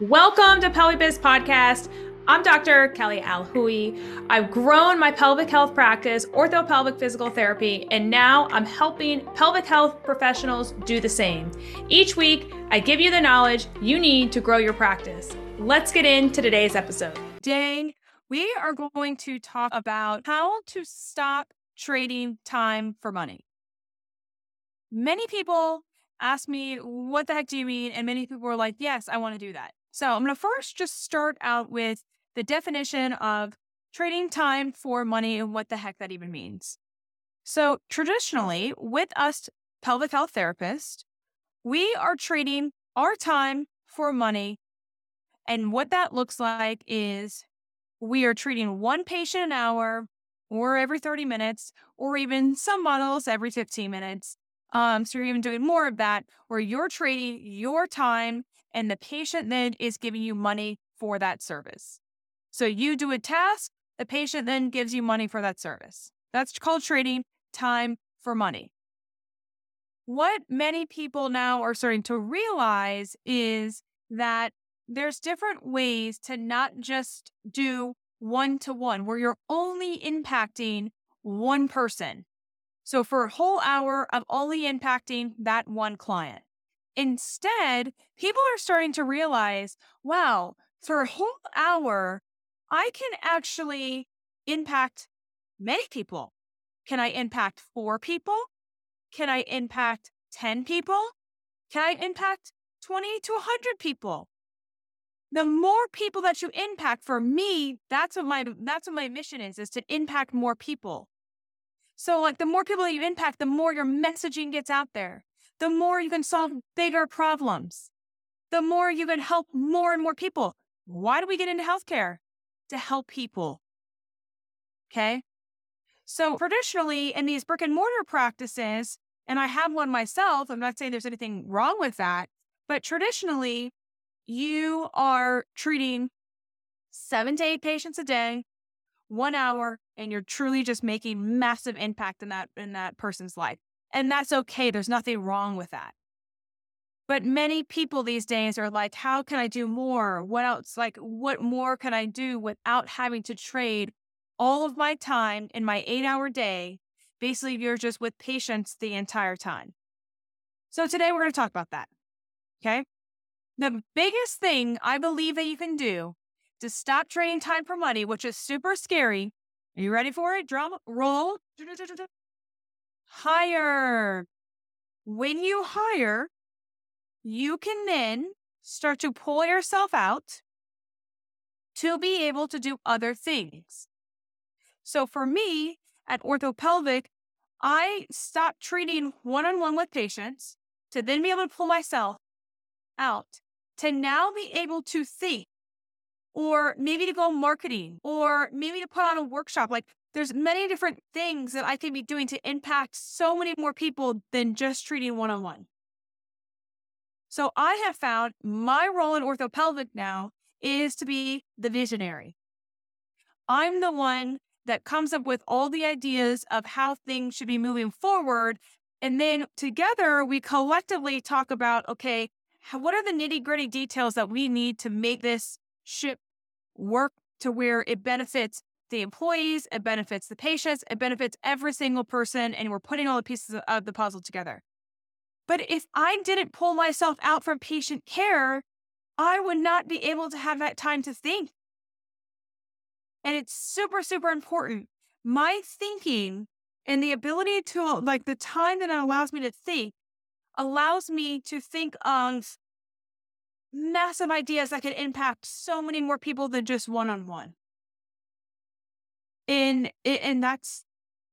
Welcome to PelviBiz Podcast. I'm Dr. Kelly Alhui. I've grown my pelvic health practice, orthopelvic physical therapy, and now I'm helping pelvic health professionals do the same. Each week, I give you the knowledge you need to grow your practice. Let's get into today's episode. Today, we are going to talk about how to stop trading time for money. Many people ask me, What the heck do you mean? And many people are like, Yes, I want to do that. So I'm going to first just start out with the definition of trading time for money and what the heck that even means. So traditionally, with us pelvic health therapists, we are trading our time for money. And what that looks like is we are treating one patient an hour or every 30 minutes, or even some models every 15 minutes. Um, so you're even doing more of that where you're trading your time and the patient then is giving you money for that service. So you do a task, the patient then gives you money for that service. That's called trading time for money. What many people now are starting to realize is that there's different ways to not just do one to one, where you're only impacting one person. So for a whole hour of only impacting that one client. Instead, people are starting to realize wow, for a whole hour, I can actually impact many people. Can I impact four people? Can I impact 10 people? Can I impact 20 to 100 people? The more people that you impact for me, that's what my that's what my mission is is to impact more people. So like the more people that you impact, the more your messaging gets out there the more you can solve bigger problems, the more you can help more and more people. Why do we get into healthcare? To help people. Okay. So traditionally in these brick and mortar practices, and I have one myself, I'm not saying there's anything wrong with that, but traditionally you are treating seven to eight patients a day, one hour, and you're truly just making massive impact in that in that person's life. And that's okay. There's nothing wrong with that. But many people these days are like, how can I do more? What else? Like, what more can I do without having to trade all of my time in my eight hour day? Basically, you're just with patients the entire time. So today we're going to talk about that. Okay. The biggest thing I believe that you can do to stop trading time for money, which is super scary. Are you ready for it? Drum roll hire. When you hire, you can then start to pull yourself out to be able to do other things. So for me at orthopelvic, I stopped treating one on one with patients to then be able to pull myself out to now be able to think or maybe to go marketing or maybe to put on a workshop. Like there's many different things that I can be doing to impact so many more people than just treating one on one. So I have found my role in orthopelvic now is to be the visionary. I'm the one that comes up with all the ideas of how things should be moving forward. And then together we collectively talk about okay, what are the nitty gritty details that we need to make this ship work to where it benefits the employees, it benefits the patients, it benefits every single person, and we're putting all the pieces of the puzzle together. But if I didn't pull myself out from patient care, I would not be able to have that time to think. And it's super, super important. My thinking and the ability to, like, the time that it allows me to think allows me to think of massive ideas that could impact so many more people than just one on one. And and that's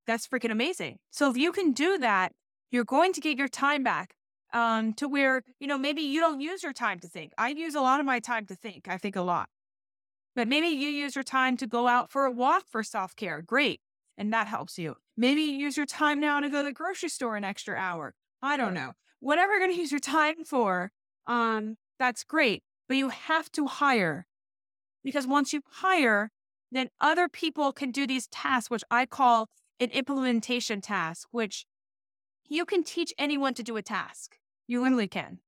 that's freaking amazing. So if you can do that, you're going to get your time back. Um, to where, you know, maybe you don't use your time to think. I use a lot of my time to think. I think a lot. But maybe you use your time to go out for a walk for self care. Great. And that helps you. Maybe you use your time now to go to the grocery store an extra hour. I don't know. Whatever you're going to use your time for, um, that's great. But you have to hire because once you hire, then other people can do these tasks, which I call an implementation task, which you can teach anyone to do a task. You literally can.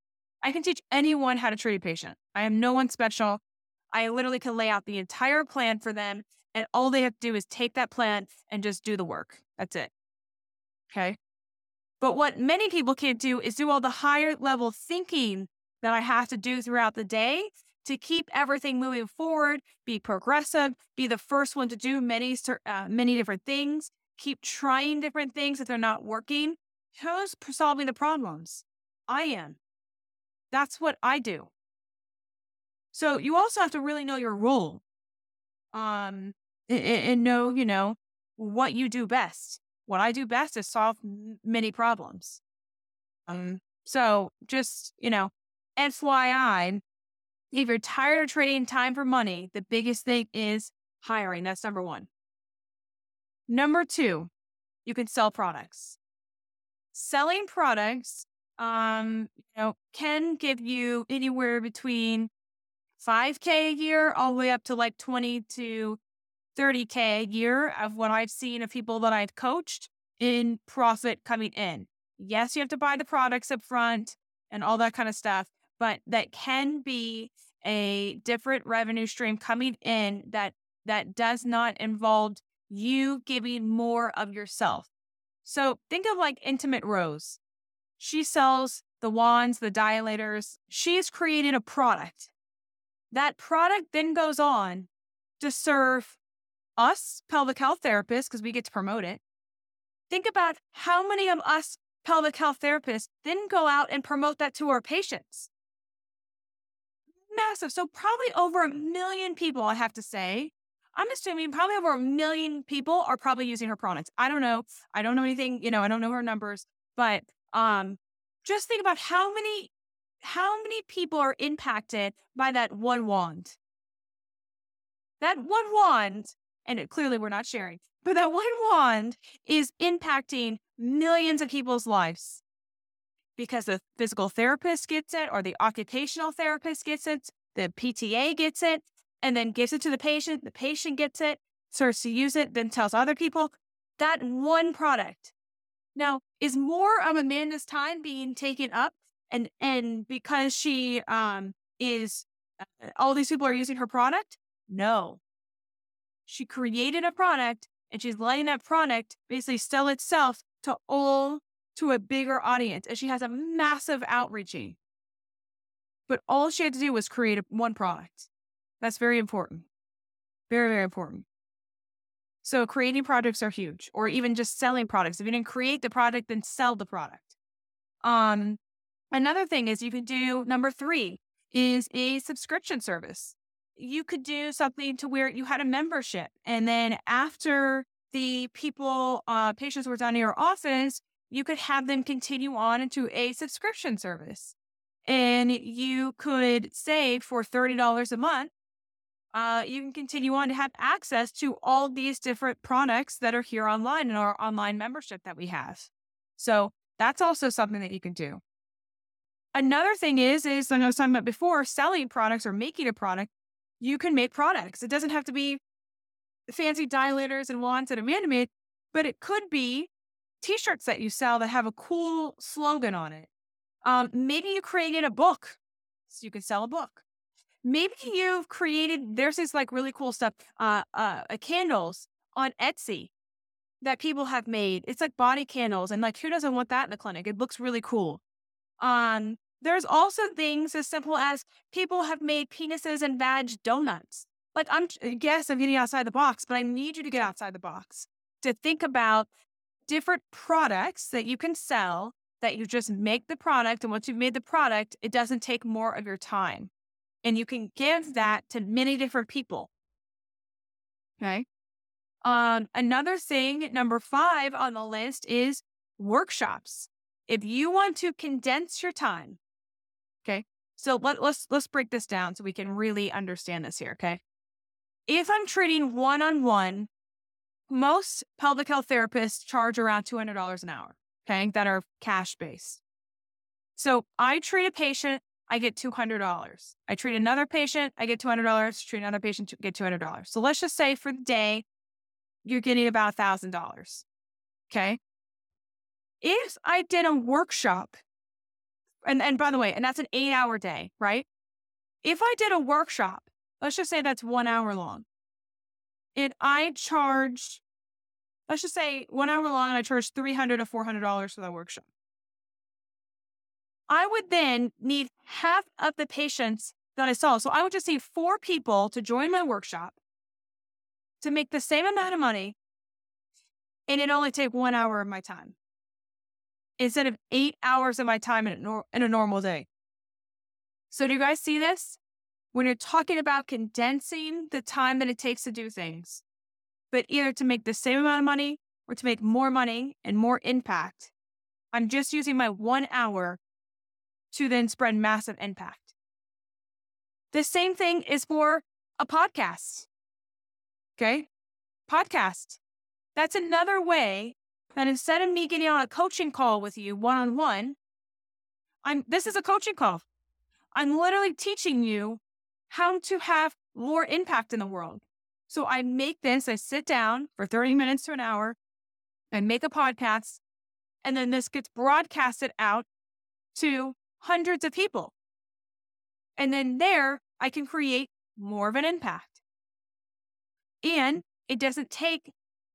I can teach anyone how to treat a patient. I am no one special. I literally can lay out the entire plan for them, and all they have to do is take that plan and just do the work. That's it. Okay. But what many people can't do is do all the higher level thinking that I have to do throughout the day to keep everything moving forward, be progressive, be the first one to do many, uh, many different things, keep trying different things if they're not working. Who's solving the problems? I am. That's what I do. So you also have to really know your role. Um, and, and know, you know, what you do best. What I do best is solve many problems. Um, so just, you know, FYI, if you're tired of trading time for money, the biggest thing is hiring. That's number one. Number two, you can sell products. Selling products, um, you know, can give you anywhere between 5K a year all the way up to like 20 to 30K a year of what I've seen of people that I've coached in profit coming in. Yes, you have to buy the products up front and all that kind of stuff, but that can be a different revenue stream coming in that that does not involve you giving more of yourself. So think of like Intimate Rose. She sells the wands, the dilators. She's created a product. That product then goes on to serve us pelvic health therapists because we get to promote it. Think about how many of us pelvic health therapists then go out and promote that to our patients massive. So probably over a million people, I have to say. I'm assuming probably over a million people are probably using her products. I don't know. I don't know anything, you know, I don't know her numbers, but um just think about how many how many people are impacted by that one wand. That one wand, and it, clearly we're not sharing, but that one wand is impacting millions of people's lives because the physical therapist gets it or the occupational therapist gets it, the PTA gets it, and then gives it to the patient. The patient gets it, starts to use it, then tells other people. That one product now is more of Amanda's time being taken up, and and because she um is uh, all these people are using her product. No, she created a product and she's letting that product basically sell itself to all to a bigger audience and she has a massive outreaching. But all she had to do was create a, one product. That's very important. Very, very important. So creating products are huge, or even just selling products. If you didn't create the product, then sell the product. Um, another thing is you can do number three is a subscription service. You could do something to where you had a membership, and then after the people, uh, patients were done in your office, you could have them continue on into a subscription service. And you could say for $30 a month, uh, you can continue on to have access to all these different products that are here online in our online membership that we have. So that's also something that you can do. Another thing is, is like I was talking about before, selling products or making a product, you can make products. It doesn't have to be fancy dilators and wands and Amanda made, but it could be t-shirts that you sell that have a cool slogan on it. Um, maybe you created a book, so you can sell a book. Maybe you've created there's this like really cool stuff, uh, uh, uh, candles on Etsy that people have made. It's like body candles, and like who doesn't want that in the clinic? It looks really cool. Um, there's also things as simple as people have made penises and vag donuts. Like I'm, yes, I'm getting outside the box, but I need you to get outside the box to think about different products that you can sell that you just make the product. And once you've made the product, it doesn't take more of your time. And you can give that to many different people. Okay. Um, another thing, number five on the list is workshops. If you want to condense your time, okay. So let, let's let's break this down so we can really understand this here. Okay. If I'm treating one on one most pelvic health therapists charge around $200 an hour, okay, that are cash based. So I treat a patient, I get $200. I treat another patient, I get $200. Treat another patient, get $200. So let's just say for the day, you're getting about $1,000. Okay. If I did a workshop and, and by the way, and that's an eight hour day, right? If I did a workshop, let's just say that's one hour long, and I charge, let's just say one hour long, and I charge 300 to $400 for that workshop. I would then need half of the patients that I saw. So I would just need four people to join my workshop to make the same amount of money, and it only take one hour of my time instead of eight hours of my time in a, nor- in a normal day. So, do you guys see this? When you're talking about condensing the time that it takes to do things, but either to make the same amount of money or to make more money and more impact, I'm just using my one hour to then spread massive impact. The same thing is for a podcast. Okay. Podcast. That's another way that instead of me getting on a coaching call with you one on one, I'm this is a coaching call. I'm literally teaching you how to have more impact in the world. So I make this, I sit down for 30 minutes to an hour, and make a podcast, and then this gets broadcasted out to hundreds of people. And then there I can create more of an impact. And it doesn't take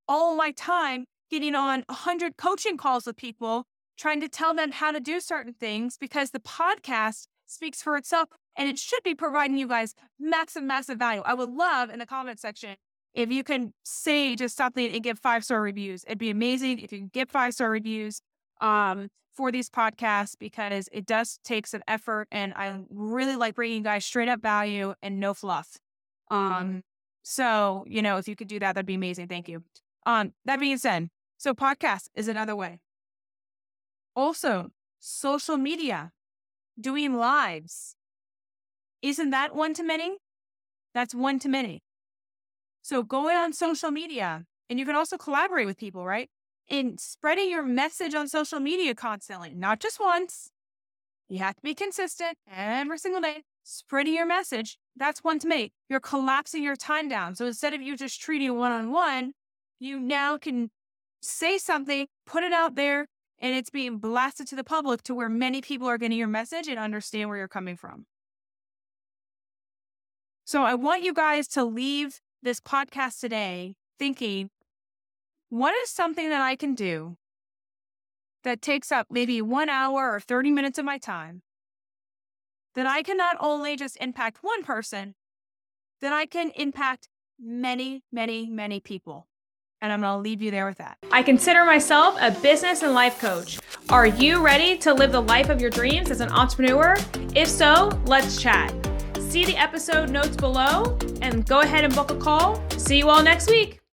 all my time getting on 100 coaching calls with people, trying to tell them how to do certain things because the podcast speaks for itself and it should be providing you guys massive, massive value. I would love in the comment section if you can say just something and give five star reviews. It'd be amazing if you can give five star reviews um, for these podcasts because it does take some effort and I really like bringing you guys straight up value and no fluff. Um, so, you know, if you could do that, that'd be amazing. Thank you. Um, that being said, so podcast is another way. Also, social media, doing lives. Isn't that one to many? That's one to many. So going on social media, and you can also collaborate with people, right? In spreading your message on social media constantly, not just once. You have to be consistent every single day. Spreading your message, that's one to many. You're collapsing your time down. So instead of you just treating one on one, you now can say something, put it out there, and it's being blasted to the public to where many people are getting your message and understand where you're coming from. So I want you guys to leave this podcast today thinking, what is something that I can do that takes up maybe one hour or 30 minutes of my time that I can not only just impact one person, that I can impact many, many, many people. And I'm going to leave you there with that. I consider myself a business and life coach. Are you ready to live the life of your dreams as an entrepreneur? If so, let's chat. See the episode notes below and go ahead and book a call. See you all next week.